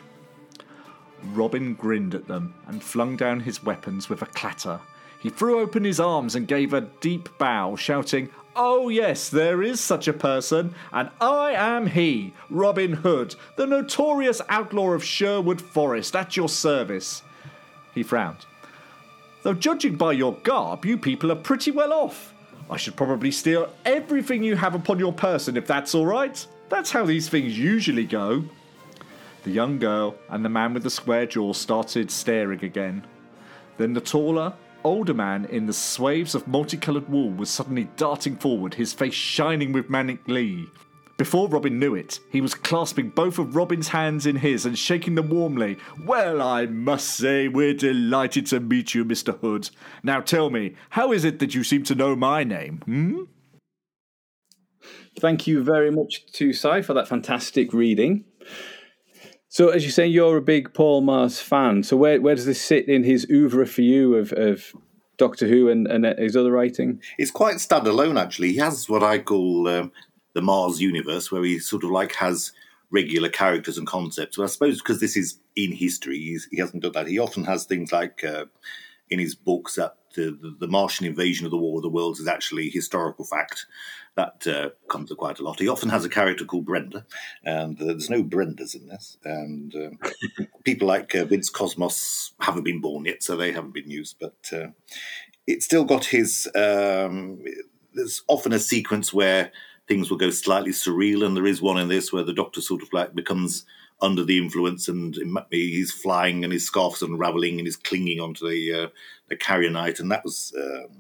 Robin grinned at them and flung down his weapons with a clatter. He threw open his arms and gave a deep bow, shouting, Oh, yes, there is such a person, and I am he, Robin Hood, the notorious outlaw of Sherwood Forest, at your service. He frowned. Though, judging by your garb, you people are pretty well off. I should probably steal everything you have upon your person if that's all right. That's how these things usually go. The young girl and the man with the square jaw started staring again. Then the taller, older man in the swaths of multicoloured wool was suddenly darting forward, his face shining with manic glee. Before Robin knew it, he was clasping both of Robin's hands in his and shaking them warmly. Well, I must say, we're delighted to meet you, Mr. Hood. Now tell me, how is it that you seem to know my name, hmm? Thank you very much to Si for that fantastic reading. So, as you say, you're a big Paul Magrs fan. So, where, where does this sit in his oeuvre for you of, of Doctor Who and, and his other writing? It's quite standalone, actually. He has what I call um, the Magrs universe, where he sort of like has regular characters and concepts. But I suppose because this is in history, he hasn't done that. He often has things like uh, in his books that the, the, the, Martian invasion of the War of the Worlds is actually historical fact. That uh, comes up quite a lot. He often has a character called Brenda, and uh, there's no Brendas in this. And um, people like uh, Vince Cosmos haven't been born yet, so they haven't been used. But uh, it's still got his. Um, there's often a sequence where things will go slightly surreal, and there is one in this where the Doctor sort of like becomes under the influence, and he's flying, and his scarf's unraveling, and he's clinging onto the uh, the Carrionite, and that was um, uh,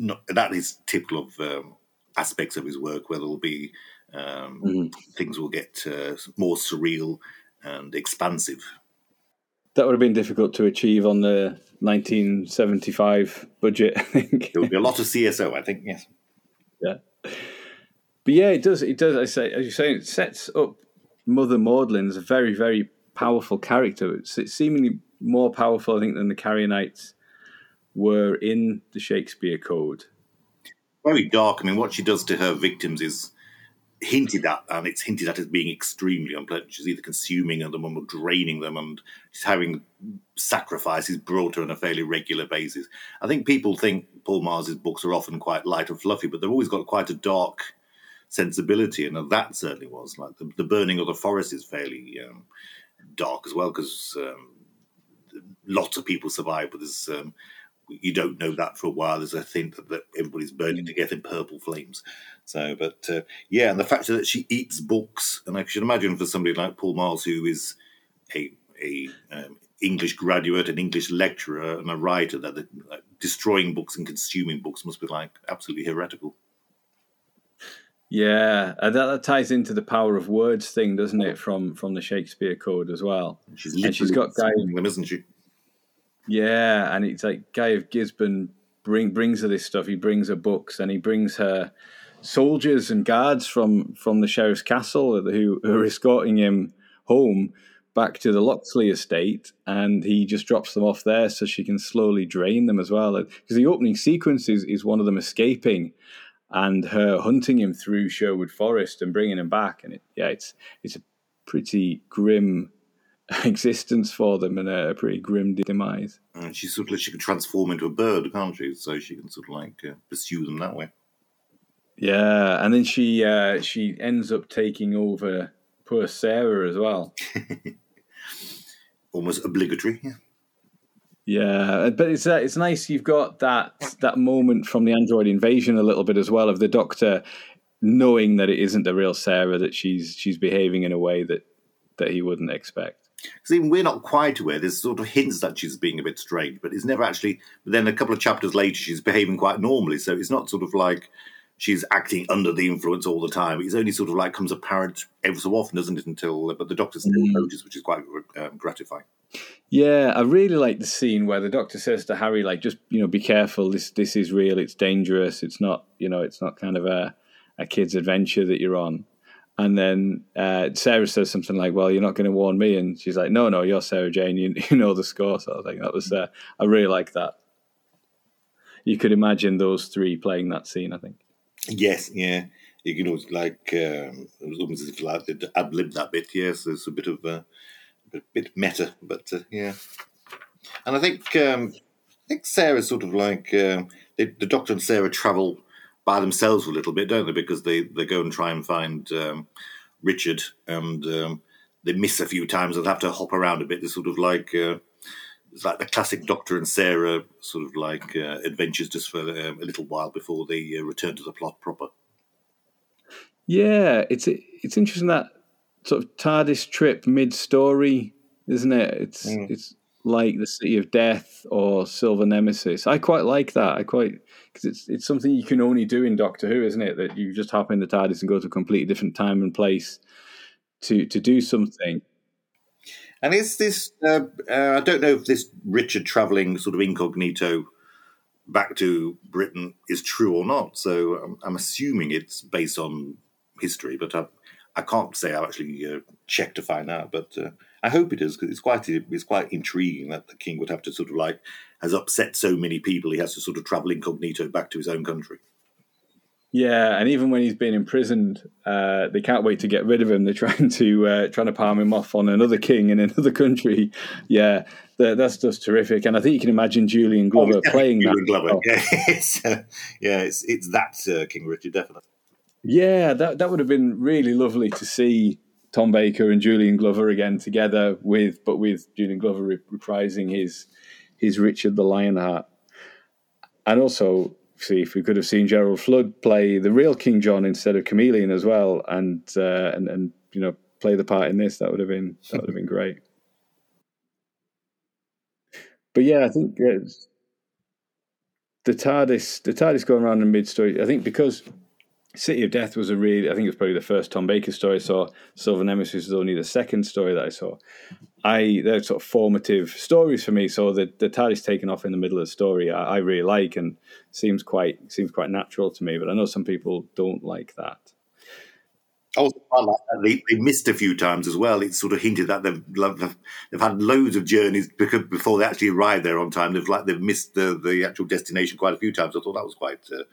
not, that is typical of um, aspects of his work where there'll be um, mm-hmm. things will get uh, more surreal and expansive. That would have been difficult to achieve on the 1975 budget. I think there would be a lot of CSO. I think yes. Yeah, but yeah, it does. It does. I say, as you say, it sets up Mother Maudlin as a very, very powerful character. It's, it's seemingly more powerful, I think, than the Carrionites were in the Shakespeare Code. Very dark. I mean, what she does to her victims is hinted at, and it's hinted at as being extremely unpleasant. She's either consuming them or draining them, and she's having sacrifices brought to her on a fairly regular basis. I think people think Paul Magrs's books are often quite light and fluffy, but they've always got quite a dark sensibility, and that certainly was like the, the burning of the forest is fairly um, dark as well because um, lots of people survive, but there's um, you don't know that for a while. There's a thing that, that everybody's burning to get in purple flames. So, but uh, yeah, and the fact that she eats books, and I should imagine for somebody like Paul Magrs, who is a a um, English graduate, an English lecturer, and a writer, that the, like, destroying books and consuming books must be like absolutely heretical. Yeah, and that, that, ties into the power of words thing, doesn't it? From from the Shakespeare Code as well. She's and she's got guy, them, isn't she? Yeah, and it's like Guy of Gisborne bring brings her this stuff. He brings her books, and he brings her soldiers and guards from from the sheriff's castle who, who are escorting him home back to the Locksley estate, and he just drops them off there so she can slowly drain them as well. Because the opening sequence is, is one of them escaping and her hunting him through Sherwood Forest and bringing him back. And it, yeah, it's it's a pretty grim existence for them and a, pretty grim demise. And she sort of she can transform into a bird, can't she? So she can sort of like uh, pursue them that way. Yeah, and then she uh, she ends up taking over poor Sarah as well. Almost obligatory. Yeah. Yeah, but it's uh, it's nice you've got that that moment from the android invasion a little bit as well of the doctor knowing that it isn't the real Sarah that she's she's behaving in a way that that he wouldn't expect. Because even we're not quite aware. There's sort of hints that she's being a bit strange, but it's never actually. But then a couple of chapters later, she's behaving quite normally. So it's not sort of like she's acting under the influence all the time. It's only sort of like comes apparent every so often, doesn't it? Until but the doctor still mm. notices, which is quite um, gratifying. Yeah, I really like the scene where the doctor says to Harry, like, just you know, be careful. This this is real. It's dangerous. It's not, you know, it's not kind of a a kid's adventure that you're on. And then uh, Sarah says something like, "Well, you're not going to warn me," and she's like, "No, no, you're Sarah Jane. You, you know the score." Sort of thing. That was uh, I really like that. You could imagine those three playing that scene. I think. Yes, yeah. You know, it's like um, it was almost as if like ad lib that bit. Yes, there's a bit of uh, a bit meta, but uh, yeah. And I think um, I think Sarah's sort of like um, the, the Doctor and Sarah travel by themselves a little bit, don't they? Because they, they go and try and find um, Richard, and um, they miss a few times and have to hop around a bit. They're sort of like uh, it's like the classic Doctor and Sarah sort of like uh, adventures just for um, a little while before they uh, return to the plot proper. Yeah, it's it's interesting that sort of TARDIS trip mid story, isn't it? It's mm. it's like the City of Death or Silver Nemesis. I quite like that. I quite because it's it's something you can only do in Doctor Who, isn't it? That you just hop in the TARDIS and go to a completely different time and place to to do something. And is this? Uh, uh, I don't know if this Richard traveling sort of incognito back to Britain is true or not. So I'm, I'm assuming it's based on history, but I, I can't say I've actually uh, checked to find out. But uh, I hope it is because it's quite it's quite intriguing that the king would have to sort of like has upset so many people he has to sort of travel incognito back to his own country. Yeah, and even when he's been imprisoned, uh, they can't wait to get rid of him. They're trying to uh, trying to palm him off on another king in another country. Yeah, that, that's just terrific. And I think you can imagine Julian Glover oh, playing Julian that. Glover. Oh. Yeah, it's, uh, yeah, it's it's that uh, King Richard definitely. Yeah, that that would have been really lovely to see Tom Baker and Julian Glover again together with, but with Julian Glover reprising his his Richard the Lionheart, and also see if we could have seen Gerald Flood play the real King John instead of Kamelion as well, and uh, and and you know play the part in this, that would have been that would have been great. But yeah, I think the TARDIS the TARDIS going around in mid story. I think because City of Death was a really, I think it was probably the first Tom Baker story I saw. Silver Nemesis was only the second story that I saw. I they're sort of formative stories for me. So the the TARDIS taken off in the middle of the story, I, I really like and seems quite seems quite natural to me. But I know some people don't like that. Also, they, they missed a few times as well. It's sort of hinted that they've they've had loads of journeys before they actually arrived there on time. They've like they've missed the, the actual destination quite a few times. I thought that was quite uh,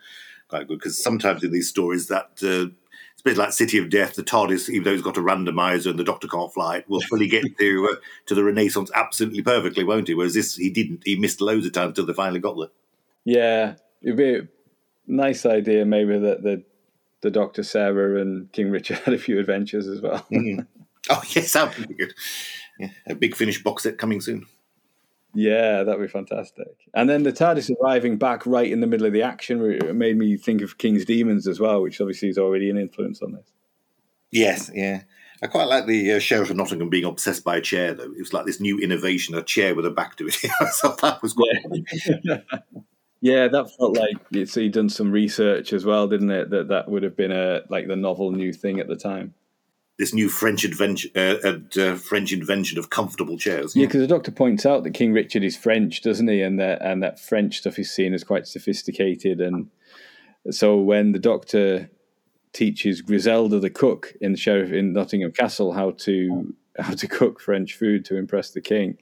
quite good because sometimes in these stories that uh, it's a bit like City of Death. The TARDIS, even though it's got a randomizer and the Doctor can't fly it, will fully get to uh, to the Renaissance absolutely perfectly, won't he? Whereas this, he didn't. He missed loads of times until they finally got there. Yeah, it'd be a nice idea maybe that the the Doctor Sarah and King Richard had a few adventures as well. mm. Oh yes, that would be good. Yeah, a big Finish box set coming soon. Yeah, that'd be fantastic. And then the TARDIS arriving back right in the middle of the action made me think of King's Demons as well, which obviously is already an influence on this. Yes, yeah. I quite like the uh, Sheriff of Nottingham being obsessed by a chair, though. It was like this new innovation, a chair with a back to it. so that was quite yeah. yeah, that felt like so he'd done some research as well, didn't it? That that would have been a like the novel new thing at the time this new French adventure, uh, uh, French invention of comfortable chairs. Yeah, because the doctor points out that King Richard is French, doesn't he? And that and that French stuff is seen as quite sophisticated. And so when the doctor teaches Griselda the cook in the sheriff in Nottingham Castle how to how to cook French food to impress the king,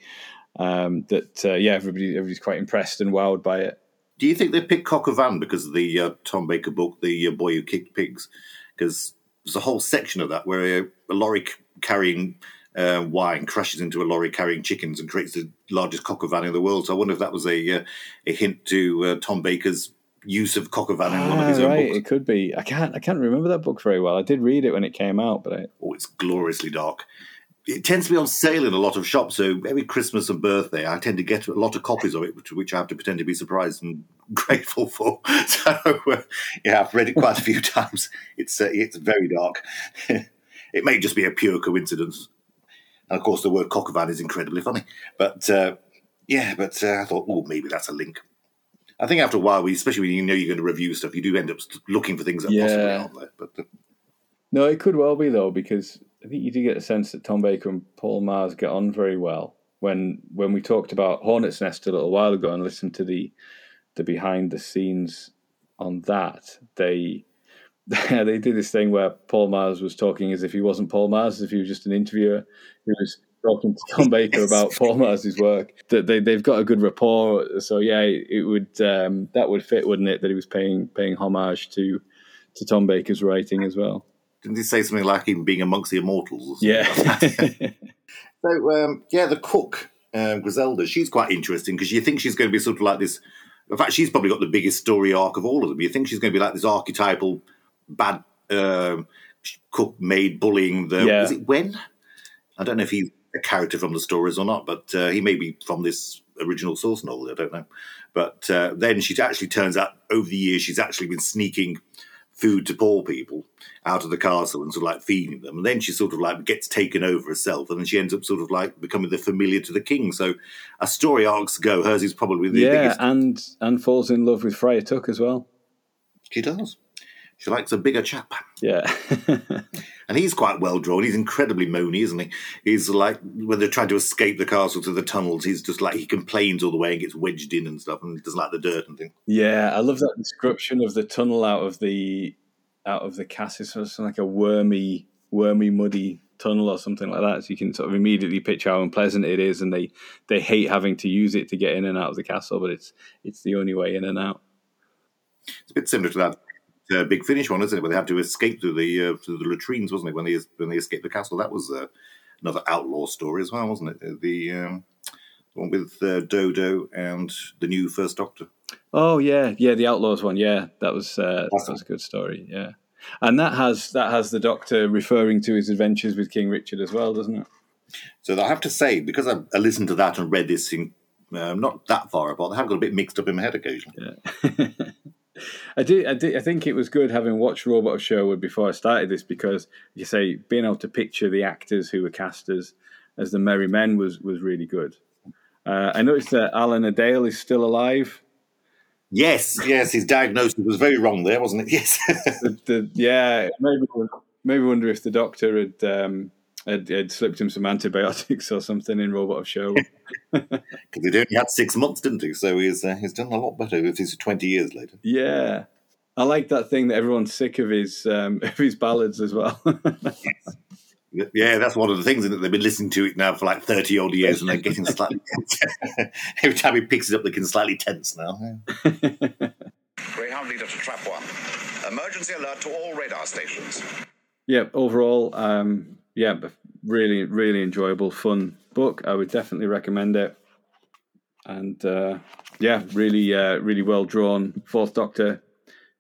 um, that uh, yeah, everybody everybody's quite impressed and wowed by it. Do you think they picked au vin because of the uh, Tom Baker book, The uh, Boy Who Kicked Pigs? Because there's a whole section of that where a, a lorry carrying uh, wine crashes into a lorry carrying chickens and creates the largest au vin in the world. So I wonder if that was a uh, a hint to uh, Tom Baker's use of au vin in ah, one of his own right. books. It could be. I can't. I can't remember that book very well. I did read it when it came out, but I... oh, it's gloriously dark it tends to be on sale in a lot of shops. So every Christmas and birthday, I tend to get a lot of copies of it, which, which I have to pretend to be surprised and grateful for. So uh, yeah, I've read it quite a few times. It's uh, it's very dark. it may just be a pure coincidence. And of course, the word au is incredibly funny. But uh, yeah, but uh, I thought, oh, maybe that's a link. I think after a while, we, especially when you know you're going to review stuff, you do end up looking for things that yeah. possibly aren't there. But uh, no, it could well be though, because I think you do get a sense that Tom Baker and Paul Magrs get on very well. When when we talked about Hornet's Nest a little while ago and listened to the the behind the scenes on that, they they did this thing where Paul Magrs was talking as if he wasn't Paul Magrs, as if he was just an interviewer. who was talking to Tom Baker about Paul Magrs's work. That they they've got a good rapport. So yeah, it would um, that would fit, wouldn't it? That he was paying paying homage to to Tom Baker's writing as well. Didn't he say something like him being amongst the immortals? Yeah. so um, yeah, the cook um, Griselda, she's quite interesting because you think she's going to be sort of like this. In fact, she's probably got the biggest story arc of all of them. You think she's going to be like this archetypal bad um, cook maid bullying the. Yeah. Is it when? I don't know if he's a character from the stories or not, but uh, he may be from this original source novel. I don't know. But uh, then she actually turns out over the years she's actually been sneaking food to poor people out of the castle and sort of like feeding them. And then she sort of like gets taken over herself, and then she ends up sort of like becoming the familiar to the king. So as story arcs go, hers is probably the yeah, biggest. and and falls in love with Friar Tuck as well. She does. She likes a bigger chap. Yeah. And he's quite well drawn. He's incredibly moany, isn't he? He's like when they're trying to escape the castle to the tunnels. He's just like he complains all the way and gets wedged in and stuff, and doesn't like the dirt and things. Yeah, I love that description of the tunnel out of the out of the castle. So it's like a wormy, wormy, muddy tunnel or something like that. So you can sort of immediately picture how unpleasant it is, and they they hate having to use it to get in and out of the castle, but it's it's the only way in and out. It's a bit similar to that uh, big finish one, isn't it? Where they have to escape through the uh, through the latrines, wasn't it? When they when they escaped the castle, that was uh, another outlaw story as well, wasn't it? The um, one with uh, Dodo and the new First Doctor. Oh yeah, yeah, the Outlaws one. Yeah, that was uh, that was a good story. Yeah, and that has that has the Doctor referring to his adventures with King Richard as well, doesn't it? So I have to say, because I, I listened to that and read this in um, not that far apart, I have got a bit mixed up in my head occasionally. I did, I. I think it was good having watched Robot of Sherwood before I started this because you say being able to picture the actors who were cast as as the Merry Men was was really good. Uh, I noticed that Alan-a-Dale is still alive. Yes, yes, his diagnosis was very wrong there, wasn't it? Yes. The, the, yeah, maybe maybe wonder if the doctor had, um, had had slipped him some antibiotics or something in Robot of Sherwood. Because he'd only had six months, didn't he? So he's uh, he's done a lot better if he's 20 years later. yeah, I like that thing that everyone's sick of his um, of his ballads as well. Yeah, that's one of the things, isn't? They've been listening to it now for like 30 odd years and they're getting slightly tense. Every time he picks it up, they're getting slightly tense now. Greyhound leader to trap one. Emergency alert to all radar stations. yeah, overall, um, yeah, really, really enjoyable, fun book. I would definitely recommend it. And uh, yeah, really, uh, really well drawn. Fourth Doctor,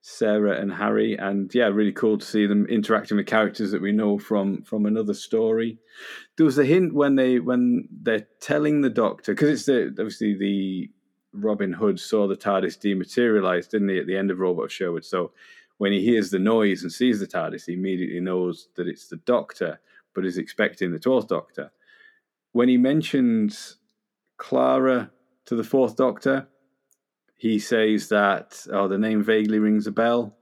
Sarah and Harry, and yeah, really cool to see them interacting with characters that we know from from another story. There was a hint when they when they're telling the Doctor because it's the obviously the Robin Hood saw the TARDIS dematerialize, didn't he, at the end of Robot of Sherwood? So when he hears the noise and sees the TARDIS, he immediately knows that it's the Doctor, but is expecting the Twelfth Doctor. When he mentions Clara to the Fourth Doctor, he says that oh, the name vaguely rings a bell.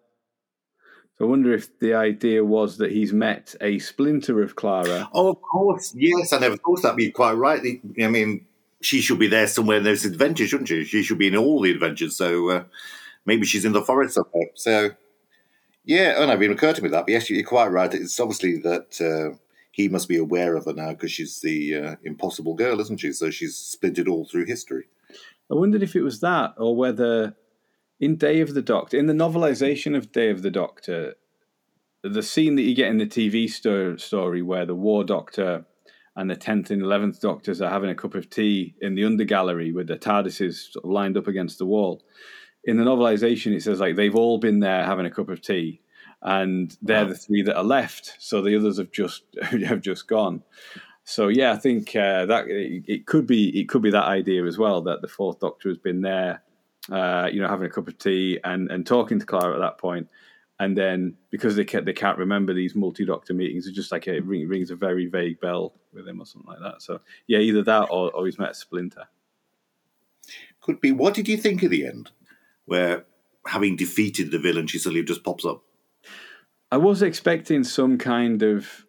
So I wonder if the idea was that he's met a splinter of Clara. Oh, of course. Yes, I never thought that'd be quite right. I mean, she should be there somewhere in those adventures, shouldn't she? She should be in all the adventures. So uh, maybe she's in the forest somewhere. So, yeah, oh, no, it didn't occur to me that. But yes, you're quite right. It's obviously that uh, he must be aware of her now because she's the uh, impossible girl, isn't she? So she's splintered all through history. I wondered if it was that or whether in Day of the Doctor, in the novelization of Day of the Doctor, the scene that you get in the TV sto- story where the War Doctor and the 10th and 11th Doctors are having a cup of tea in the undergallery with the TARDISes sort of lined up against the wall. In the novelization, it says like they've all been there having a cup of tea, and they're the three that are left. So the others have just have just gone. So yeah, I think uh, that it, it could be it could be that idea as well that the fourth Doctor has been there, uh, you know, having a cup of tea and and talking to Clara at that point, and then because they can't, they can't remember these multi Doctor meetings, it's just like a, it ring, rings a very vague bell with him or something like that. So yeah, either that or, or he's met a Splinter. Could be. What did you think of the end? Where having defeated the villain, she suddenly just pops up. I was expecting some kind of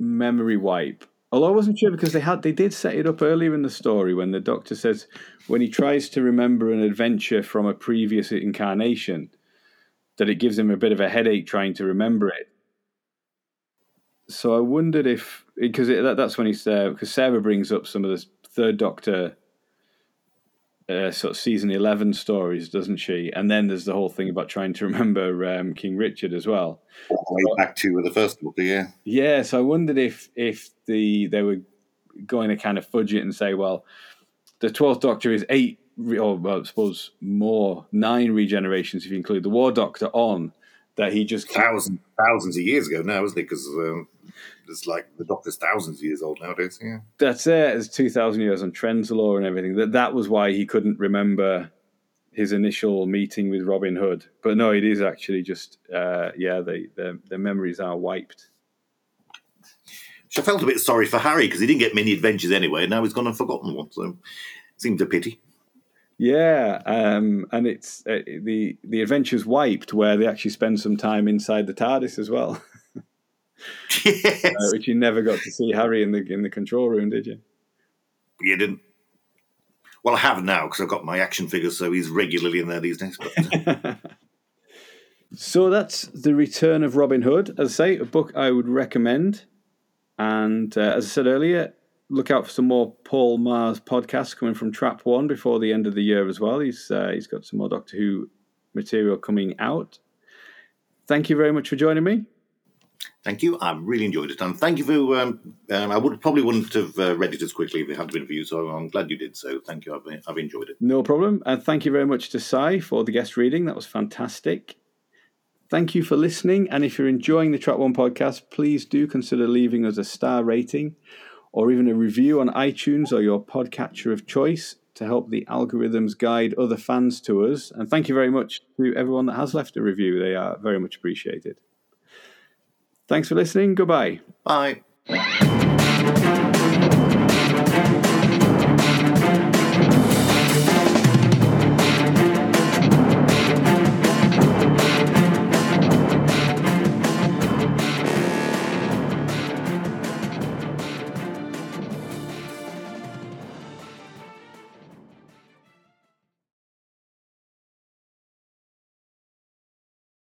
memory wipe. Although I wasn't sure because they had they did set it up earlier in the story when the doctor says when he tries to remember an adventure from a previous incarnation, that it gives him a bit of a headache trying to remember it. So I wondered if because that, that's when he's uh, there because Sarah brings up some of the Third Doctor uh, sort of season eleven stories, doesn't she? And then there's the whole thing about trying to remember um, King Richard as well. All the way back to the first book, yeah. Yeah, so I wondered if if the they were going to kind of fudge it and say, well, the Twelfth Doctor is eight, or well, I suppose more nine regenerations if you include the War Doctor on that he just thousands thousands of years ago now, isn't it? Because um, it's like the Doctor's thousands of years old nowadays. Yeah, that's it. It's two thousand years on Trenzalore and everything. That that was why he couldn't remember his initial meeting with Robin Hood. But no, it is actually just uh, yeah, they their, their memories are wiped. Which I felt a bit sorry for Harry because he didn't get many adventures anyway. And now he's gone and forgotten one, so it seems a pity. Yeah, um, and it's uh, the the adventures wiped where they actually spend some time inside the TARDIS as well. yes. uh, which you never got to see Harry in the in the control room, did you? You didn't. Well, I have now because I've got my action figures, so he's regularly in there these days. But, so that's the return of Robin Hood. As I say, a book I would recommend. And uh, as I said earlier, look out for some more Paul Magrs podcasts coming from Trap One before the end of the year as well. He's uh, he's got some more Doctor Who material coming out. Thank you very much for joining me. Thank you. I really enjoyed it, and thank you for. Um, um, I would probably wouldn't have uh, read it as quickly if it hadn't been for you. So I'm glad you did. So thank you. I've, I've enjoyed it. No problem, and thank you very much to Si for the guest reading. That was fantastic. Thank you for listening. And if you're enjoying the Trap One podcast, please do consider leaving us a star rating or even a review on iTunes or your podcatcher of choice to help the algorithms guide other fans to us. And thank you very much to everyone that has left a review. They are very much appreciated. Thanks for listening. Goodbye. Bye.